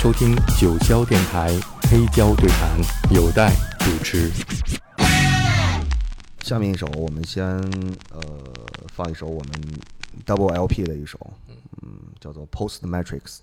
收听九霄电台黑胶对谈，有待主持。下面一首，我们先呃放一首我们 Double LP 的一首，嗯，叫做 Post Matrix。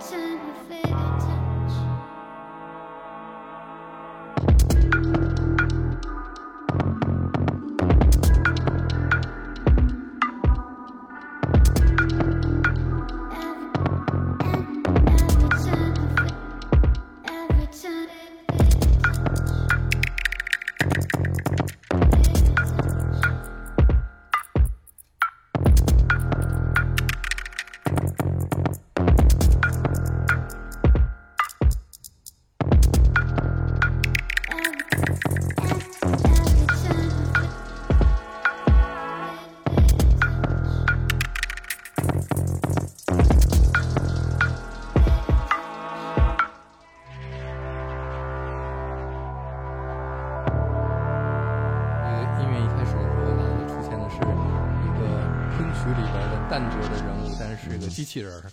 pretend with it.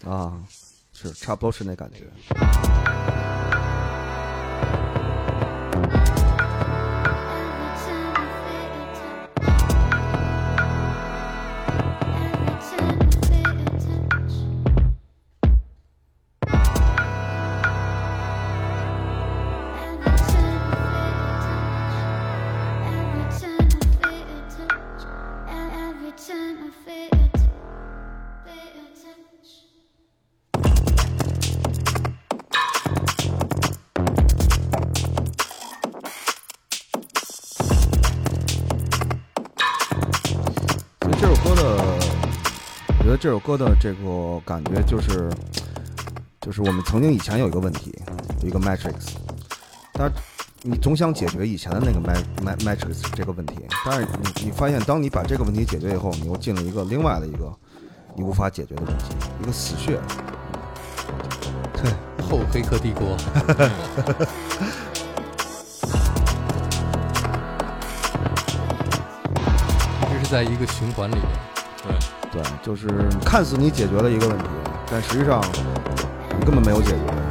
啊，是差不多是那感觉。这首歌的这个感觉就是，就是我们曾经以前有一个问题，一个 matrix，但是你总想解决以前的那个 ma ma matrix 这个问题，但是你你发现，当你把这个问题解决以后，你又进了一个另外的一个你无法解决的问题，一个死穴。对，后黑客帝国，一直是在一个循环里面。就是看似你解决了一个问题，但实际上你根本没有解决。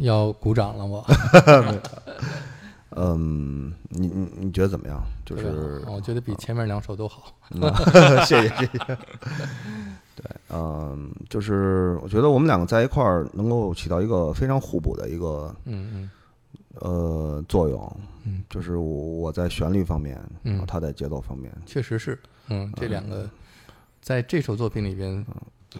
要鼓掌了我，嗯，你你你觉得怎么样？就是我觉得比前面两首都好。谢谢 谢谢。对，嗯，就是我觉得我们两个在一块儿能够起到一个非常互补的一个嗯嗯。呃作用，嗯，就是我我在旋律方面，嗯。然后他在节奏方面，确实是，嗯，这两个在这首作品里边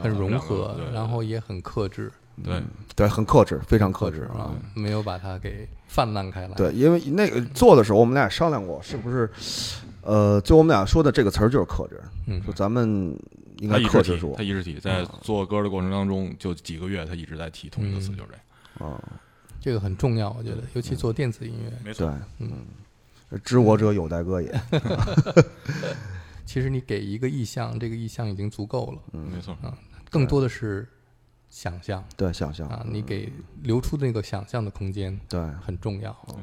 很融合，对。然后也很克制对。对，很克制，非常克制啊，没有把它给泛滥开来。对，因为那个做的时候，我们俩商量过，是不是？呃，就我们俩说的这个词儿就是克制，嗯说咱们应该他一直提克制住，他一直提，在做歌的过程当中，就几个月他一直在提同一个词，嗯。就是这个。啊，这个很重要，我觉得，尤其做电子音乐，对没错，，嗯，知我者有待歌也 其实你给一个意向，这个意向已经足够了，嗯。没错，更多的是想象。对，想象。啊，你给留出那个想象的空间对，很重要。嗯。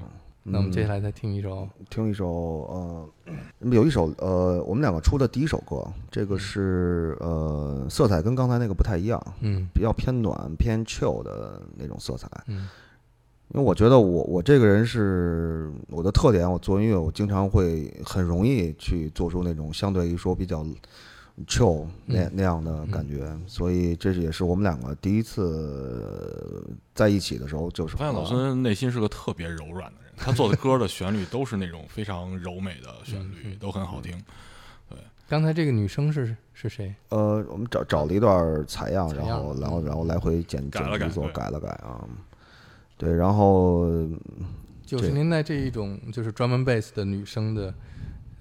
那我们接下来再听一首，听一首呃，有一首呃，我们两个出的第一首歌，这个是呃，色彩跟刚才那个不太一样，嗯。比较偏暖、偏 chill 的那种色彩。嗯。因为我觉得我我这个人是我的特点，我做音乐我经常会很容易去做出那种相对于说比较 chill 那、嗯。那样的感觉，所以这也是我们两个第一次在一起的时候，就是发现老孙内心是个特别柔软的人，他做的歌的旋律都是那种非常柔美的旋律，都很好听。对。刚才这个女生是是谁？呃，我们找找了一段采样，然采样后然后然后来回剪剪辑做对。改了改啊，对，然后九十年代这一种就是 drum and bass 的女生的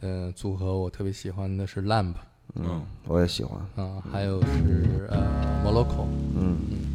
呃组合，我特别喜欢的是 Lamb 嗯，我也喜欢，嗯，还有是呃 Moloko。嗯。Here's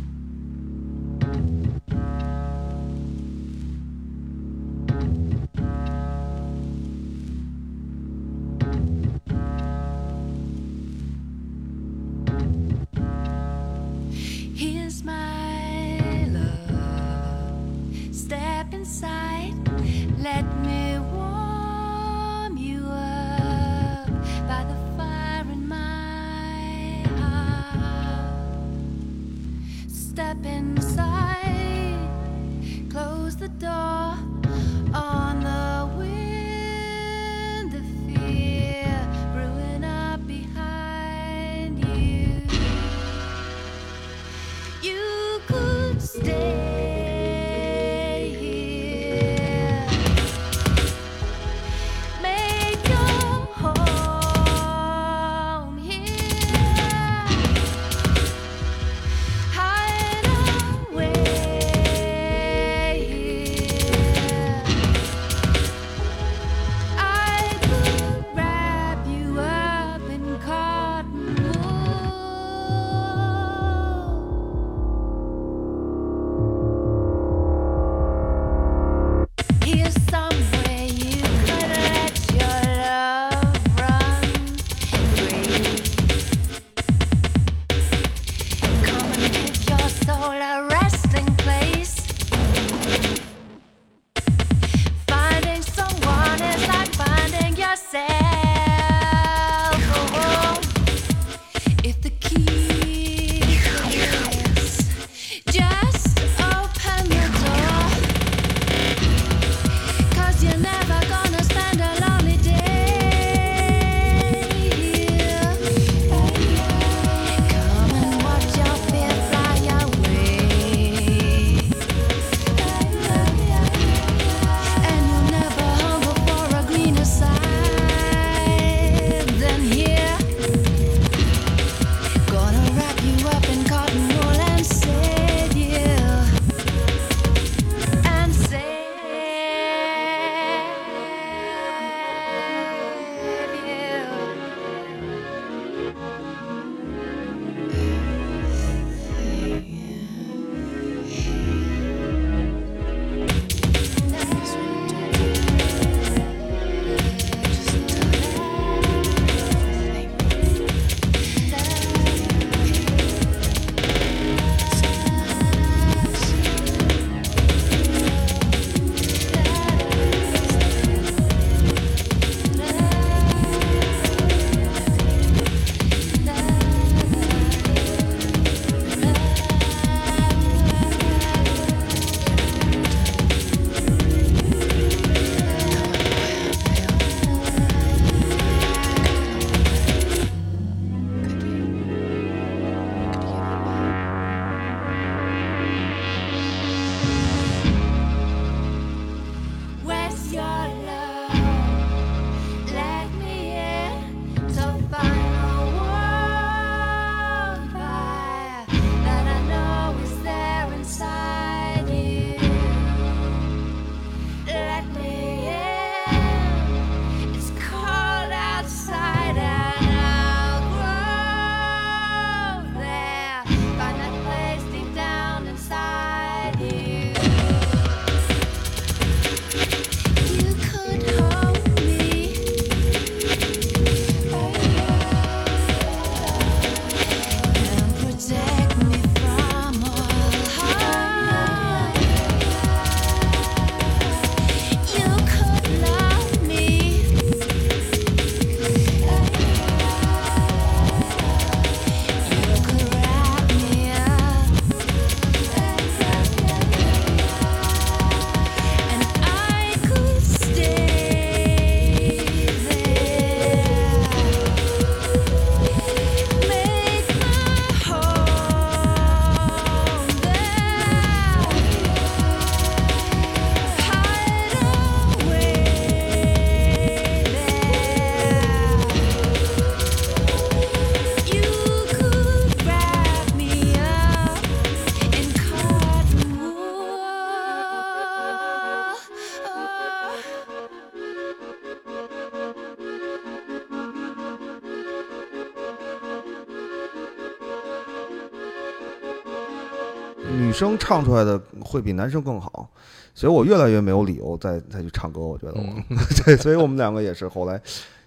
生唱出来的会比男生更好，所以我越来越没有理由再再去唱歌。我觉得我，嗯 对，所以我们两个也是后来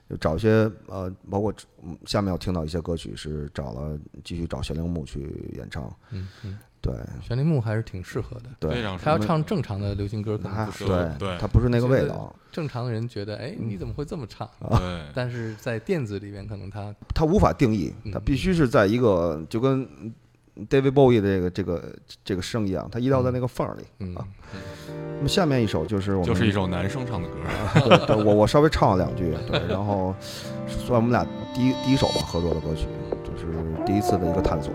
就找一些呃，包括嗯下面要听到一些歌曲是找了继续找玄铃木去演唱，嗯嗯，对玄铃木还是挺适合的。对非，常他要唱正常的流行歌，可能他不适合。对对他不是那个味道，正常的人觉得，哎，你怎么会这么唱？对，但是在电子里面，可能他他无法定义，嗯他必须是在一个就跟 David Bowie 的这个这个这个声音啊，他一定要在那个缝儿里。嗯啊那么下面一首就是我们就是一首男生唱的歌。对对，我我稍微唱了两句，对，然后算我们俩第一第一首吧合作的歌曲，就是第一次的一个探索。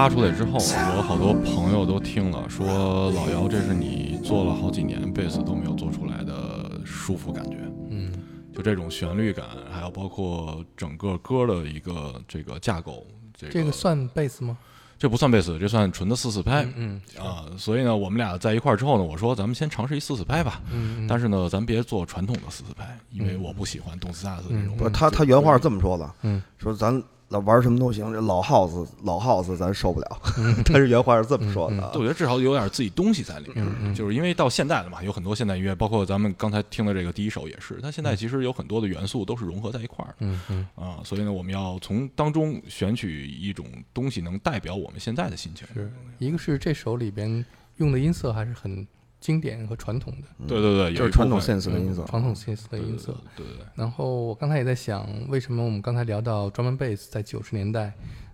发出来之后，我好多朋友都听了，说老姚，这是你做了好几年贝斯都没有做出来的舒服感觉。嗯就这种旋律感，还有包括整个歌的一个这个架构，这个这个算贝斯吗？这不算贝斯，这算纯的四四拍嗯啊。所以呢，我们俩在一块儿之后呢，我说咱们先尝试一四四拍吧。嗯嗯，但是呢，咱别做传统的四四拍，因为我不喜欢动次打次那种。不是他他原话是这么说的，嗯说咱老玩什么都行，这老 house 老 house 咱受不了，他是原话是这么说的 我觉得至少有点自己东西在里面，嗯嗯。就是因为到现代了嘛，有很多现代音乐，包括咱们刚才听的这个第一首也是，它现在其实有很多的元素都是融合在一块儿的嗯嗯。啊，所以呢，我们要从当中选取一种东西，能代表我们现在的心情。是一个是这首里边用的音色还是很经典和传统的，对对对，就是传统 sense 的音色，传统 sense 的对音色。对对对，然后我刚才也在想，为什么我们刚才聊到 drum and bass 在九十年代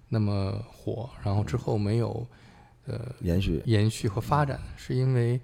那么火，然后之后没有呃延续。延续和发展，是因为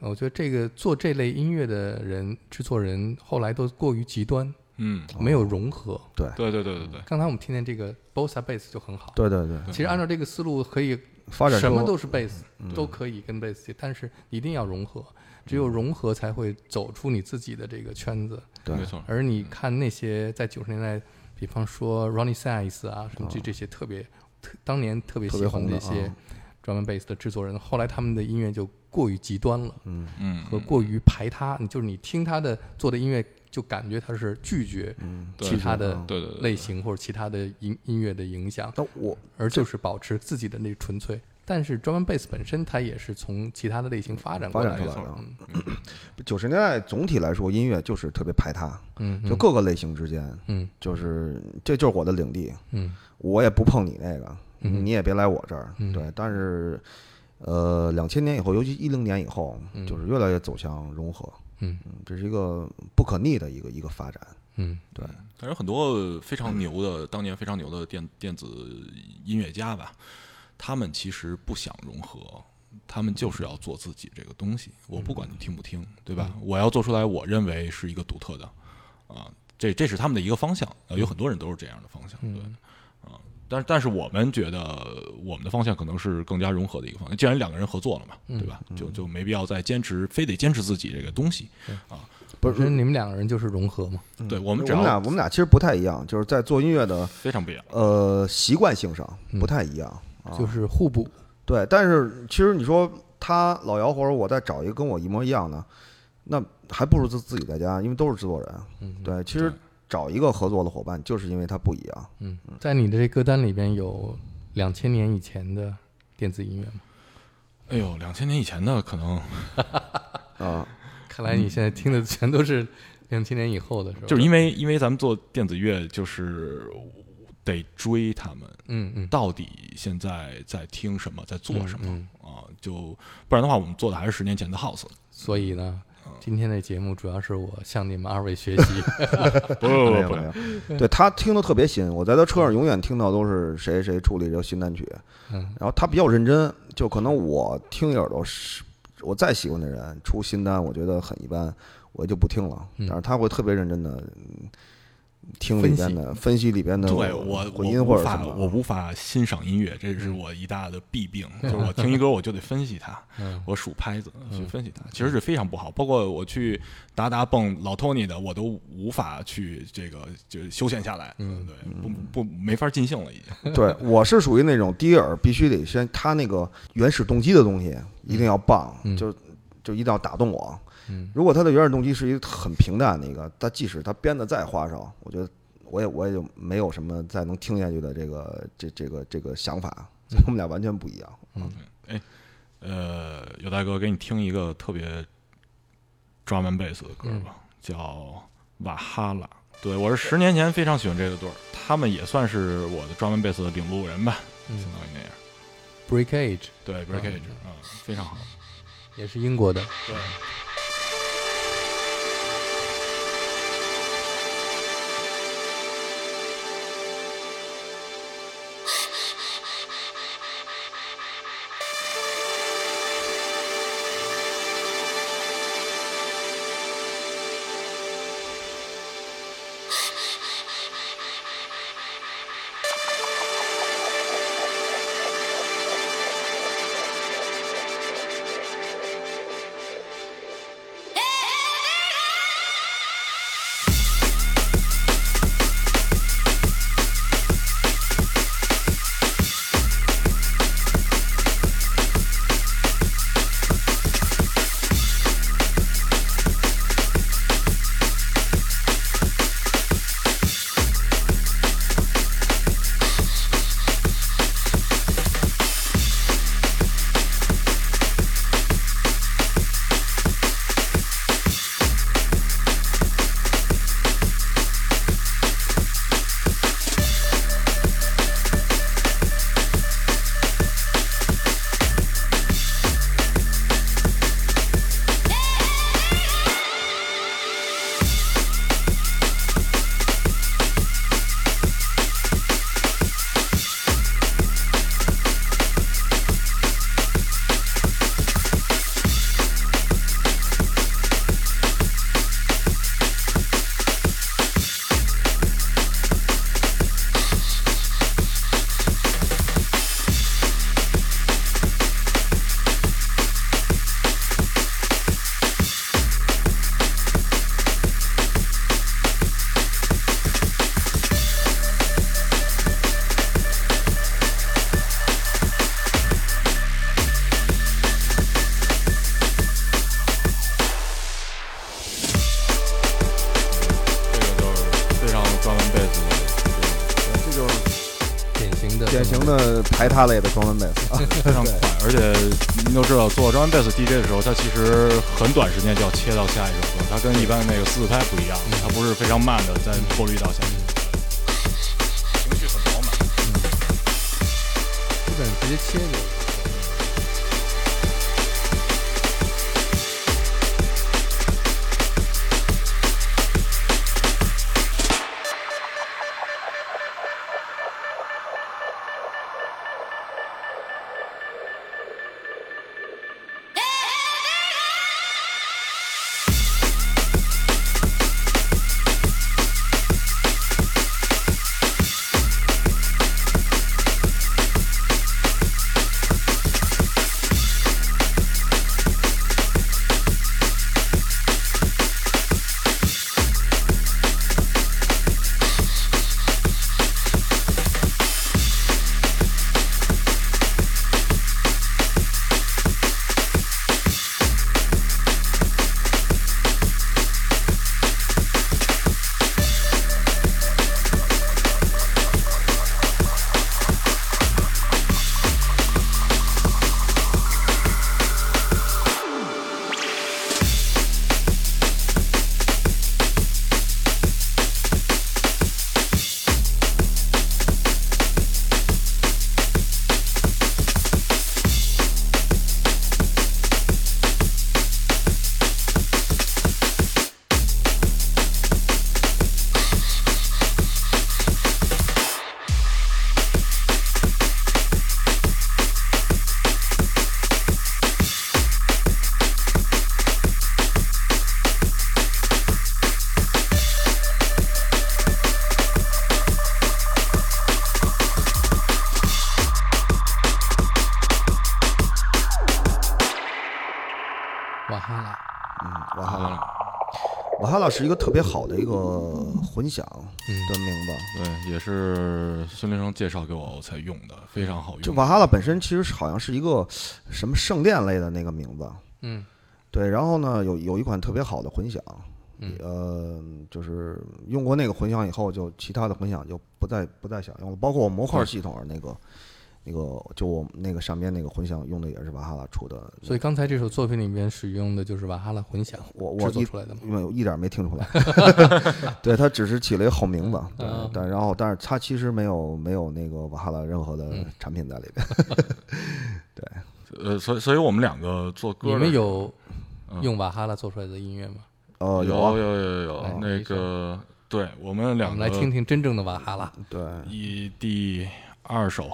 呃我觉得这个做这类音乐的人、制作人后来都过于极端，嗯，没有融合。对。对对对对，刚才我们听见这个 bossa bass 就很好，对对对，其实按照这个思路可以发展什么都是 bass，都可以跟 bass，但是一定要融合，只有融合才会走出你自己的这个圈子。对没错。而你看那些在九十年代，比方说 Ronnie Size 啊，什么这这些特别特当年特别特喜别红的欢这些啊 drum and bass 的制作人，后来他们的音乐就过于极端了嗯嗯，和过于排他，你就是你听他的做的音乐，就感觉他是拒绝其他的类型或者其他的音音乐的影响，但我而就是保持自己的那纯粹。但是 drum and bass 本身它也是从其他的类型发展过来的，发展出来的九十年代总体来说音乐就是特别排他，嗯，就各个类型之间，嗯。就是这就是我的领地，嗯。我也不碰你那个，嗯你也别来我这儿。嗯。对，但是呃，两千年以后，尤其一零年以后，嗯。就是越来越走向融合，嗯嗯，这是一个不可逆的一个一个发展。嗯对，但是很多非常牛的，当年非常牛的电电子音乐家吧，他们其实不想融合，他们就是要做自己这个东西。我不管你听不听，对吧？我要做出来，我认为是一个独特的，啊，这这是他们的一个方向。啊，有很多人都是这样的方向，对，啊。但是，但是我们觉得我们的方向可能是更加融合的一个方向。既然两个人合作了嘛，对吧？就就没必要再坚持，非得坚持自己这个东西啊。不是你们两个人就是融合嘛，对我们我们俩我们俩其实不太一样，就是在做音乐的非常不一样。呃习惯性上不太一样啊。就是互补。对，但是其实你说他老姚或者我再找一个跟我一模一样的，那还不如自自己在家，因为都是制作人。嗯，对，其实对找一个合作的伙伴，就是因为它不一样。嗯，在你的这歌单里边有两千年以前的电子音乐吗？哎呦，两千年以前的可能 啊，看来你现在听的全都是两千年以后的，是吧？就是因为因为咱们做电子乐，就是得追他们嗯嗯到底现在在听什么，在做什么、嗯啊？就不然的话，我们做的还是十年前的 house。所以呢，今天的节目主要是我向你们二位学习。不 没 不不有没有，对他听的特别新，我在他车上永远听到都是谁谁处理这个新单曲，嗯。然后他比较认真，就可能我听一耳朵是，我再喜欢的人出新单，我觉得很一般，我就不听了，嗯。但是他会特别认真的听里边的分析里边的对我我混音无法或者什么，我无法欣赏音乐，这是我一大的弊病。就是我听一歌，我就得分析它，嗯我数拍子去分析它，其实是非常不好。包括我去达达蹦老 Tony 的，我都无法去这个就休闲下来。嗯对，不不没法尽兴了，已经。对，我是属于那种第一耳必须得先他那个原始动机的东西一定要棒，嗯就就一定要打动我。嗯如果他的原始动机是一个很平淡的一个，他即使他编的再花哨，我觉得我也我也就没有什么再能听下去的这个这这个这个想法，所以我们俩完全不一样。嗯，哎呃，有大哥给你听一个特别 drum and bass 的歌吧，叫《瓦哈拉》。对我是十年前非常喜欢这个队儿，他们也算是我的 drum and bass 的领路人吧，相当于那样。Break Age 对 breakage 啊、非常好。也是英国的。对。排他类的中文贝斯啊。非常快，而且您都知道做 drum and bass DJ 的时候，他其实很短时间就要切到下一首歌，它跟一般那个四四拍不一样，它不是非常慢的在过滤到下一首歌，情绪很饱满。基本直接切就。哈拉是一个特别好的一个混响的名字。对，也是孙林生介绍给我我才用的，非常好用。就瓦哈拉本身其实是好像是一个什么圣殿类的那个名字，嗯对。然后呢，有有一款特别好的混响，嗯呃，就是用过那个混响以后，就其他的混响就不再不再想用了，包括我模块系统那个那个，就我那个上边那个混响用的也是瓦哈拉出的，所以刚才这首作品里面使用的就是瓦哈拉混响我我做出来的嘛。因为我一点没听出来，对他只是起了一个好名字，对啊，但然后但是他其实没有没有那个瓦哈拉任何的嗯。产品在里边，对呃，所以所以我们两个做歌你们有嗯。用瓦哈拉做出来的音乐吗？呃，有啊，有有有哎那个，对我们两个们来听听真正的瓦哈拉。对，一第二首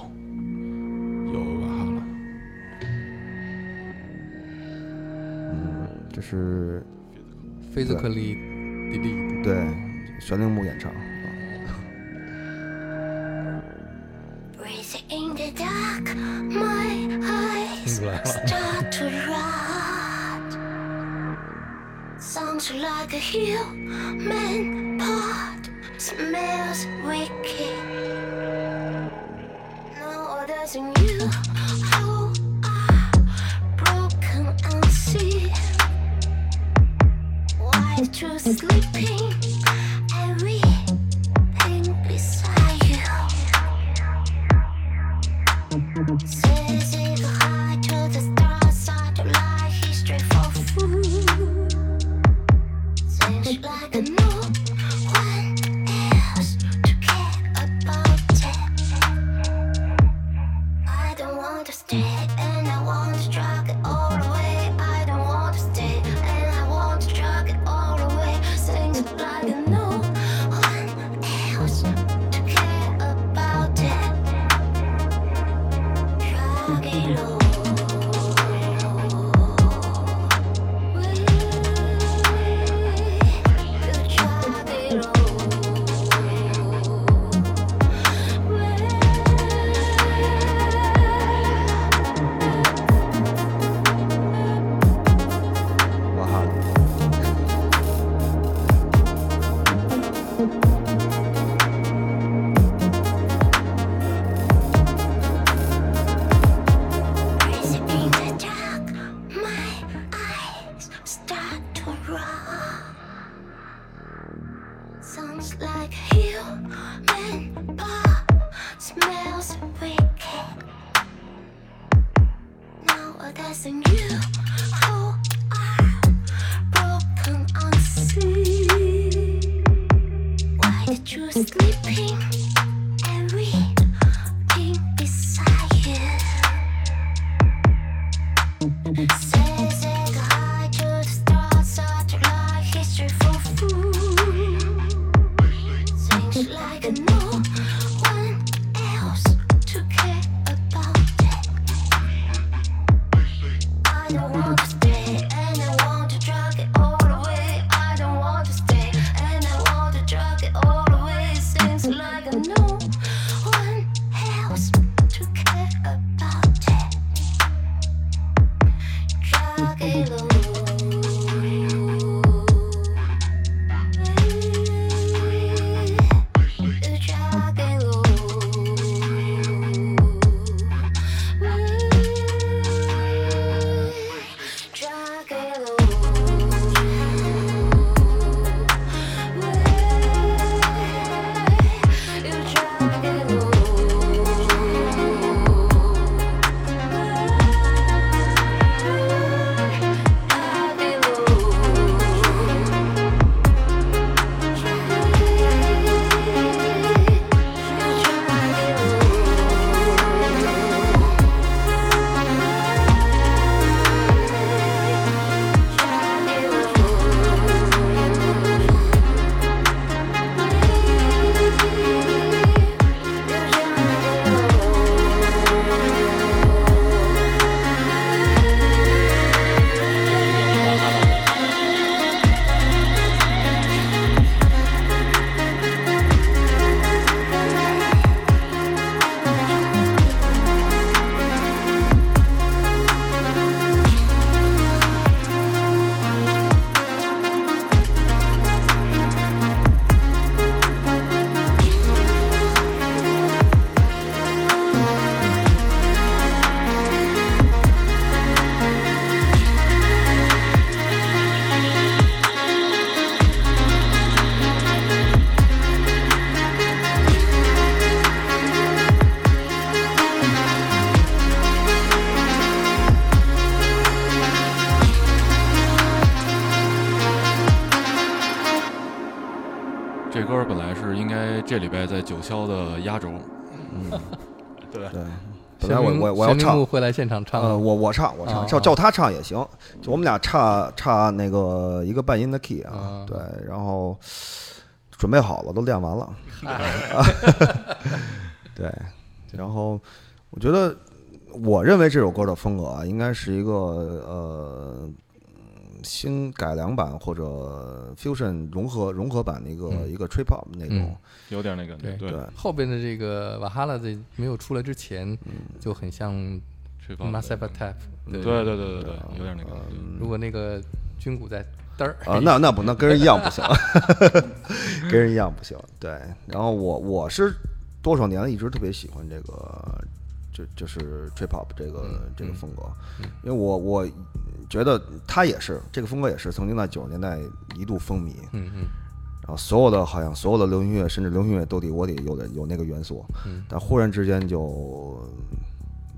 有瓦哈拉，嗯，这是 physically delete，对玄铃木演唱，Racing in the dark, my 听 eyes 出来了。Just sleeping. with 歌本来是应该这礼拜在九霄的压轴，嗯。对，对，本来我我我要唱会来现场唱。呃，我我唱我唱，啊叫叫他唱也行，就我们俩差差那个一个半音的 key 啊啊，对，然后准备好了，都练完了，对，然后我觉得，我认为这首歌的风格啊，应该是一个呃新改良版或者 fusion 融合融合版的一个、嗯。一个 trip hop 那种。嗯，有点那个对。对。对，后边的这个瓦哈拉的没有出来之前，嗯。就很像吹放 Massive Attack。对。对对对对，有点那个，如果那个军鼓在嘚儿啊，那那不那跟人一样不行，跟人一样不行。对，然后我我是多少年了，一直特别喜欢这个，就就是 trip hop 这个、嗯这个风格，因为我我觉得他也是这个风格也是曾经在九十年代一度风靡，嗯嗯。然后所有的好像所有的流行乐，甚至流行乐都得我得有点有那个元素，嗯。但忽然之间就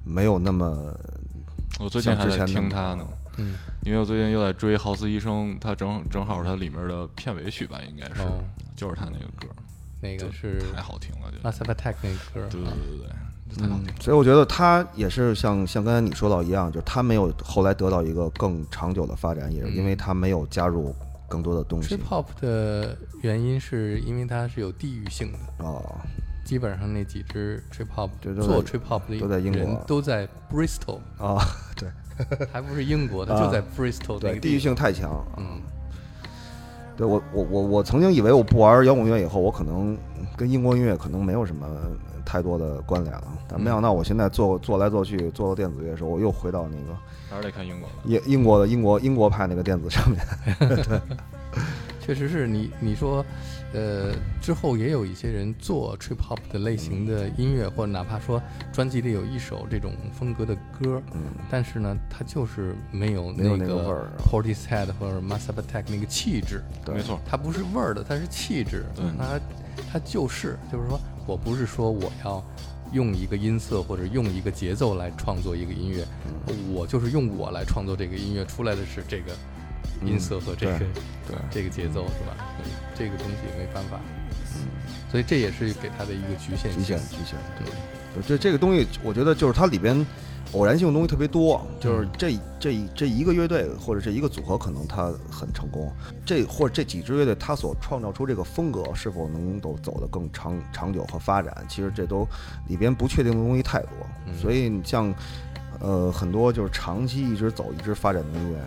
没有那么我最近还在像之前听他呢，嗯，因为我最近又在追《豪斯医生》，他正正好它里面的片尾曲吧，应该是。哦。就是他那个歌，那个是太好听了，就。Massive Attack 那个歌。对对啊，对对对，这太好听了。所以我觉得他也是像像刚才你说到一样，就是他没有后来得到一个更长久的发展，也是因为他没有加入更多的东西 Trip。Hop 的原因是因为它是有地域性的，哦，基本上那几支 Trip Hop 做 Trip Hop 的都在英国都在 Bristol，啊，对 还不是英国的，啊就在 Bristol 那对，个地域性。太强。嗯，对我我我我曾经以为我不玩摇滚乐以后，我可能跟英国音乐可能没有什么太多的关联了，但没想到我现在做做来做去做到电子乐的时候，我又回到那个还是得看英国的。英英国的英国英国派那个电子上面。确实是你你说，呃，之后也有一些人做 Trip Hop 的类型的音乐，或者哪怕说专辑里有一首这种风格的歌，嗯，但是呢，它就是没有那那个味儿啊 Portishead 或者 Massive Attack 那个气质。对没错，它不是味儿的，它是气质。对它它就是就是说我不是说我要用一个音色或者用一个节奏来创作一个音乐，我就是用我来创作这个音乐，出来的是这个音色和这个、对对这个节奏，是吧？嗯这个东西没办法，嗯所以这也是给他的一个局限性。局限局限。对，就这这个东西，我觉得就是它里边偶然性的东西特别多，就是嗯这这这一个乐队或者这一个组合可能它很成功，这或者这几支乐队它所创造出这个风格是否能够走得更长长久和发展，其实这都里边不确定的东西太多，嗯所以你像呃很多就是长期一直走一直发展的音乐，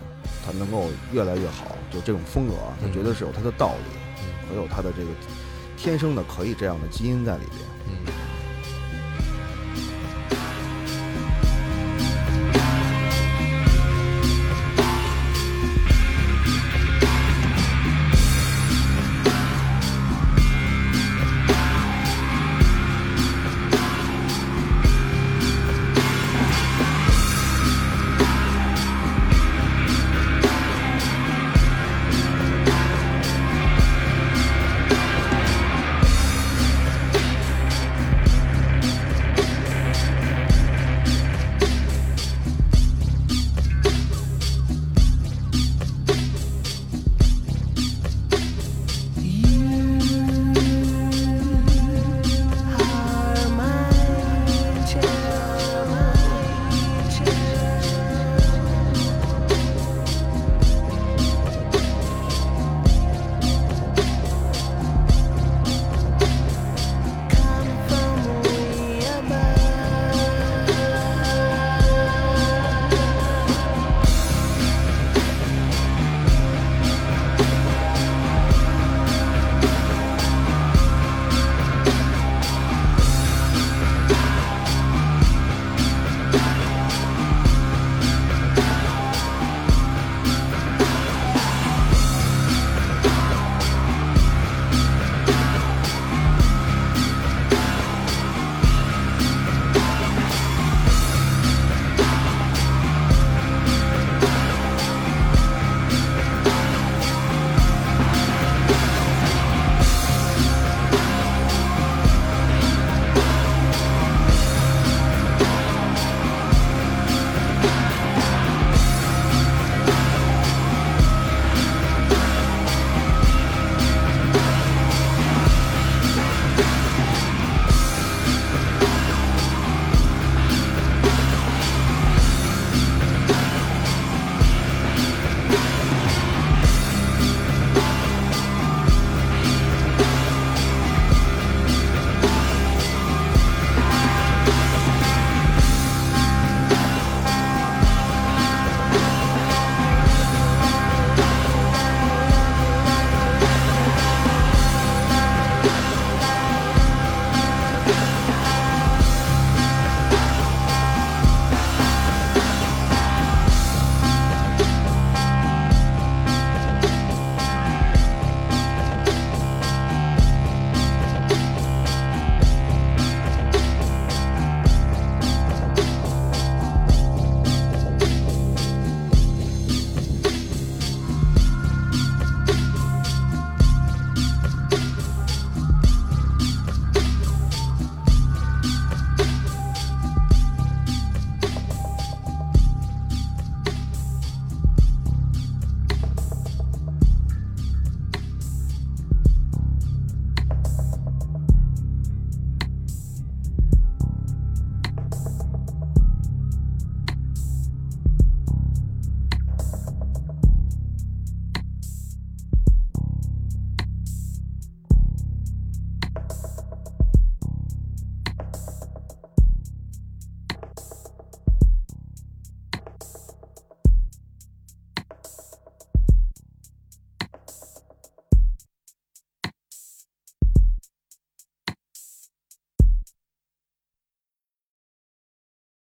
它能够越来越好，就这种风格啊，它嗯绝对是有它的道理，嗯和有它的这个天生的可以这样的基因在里边。嗯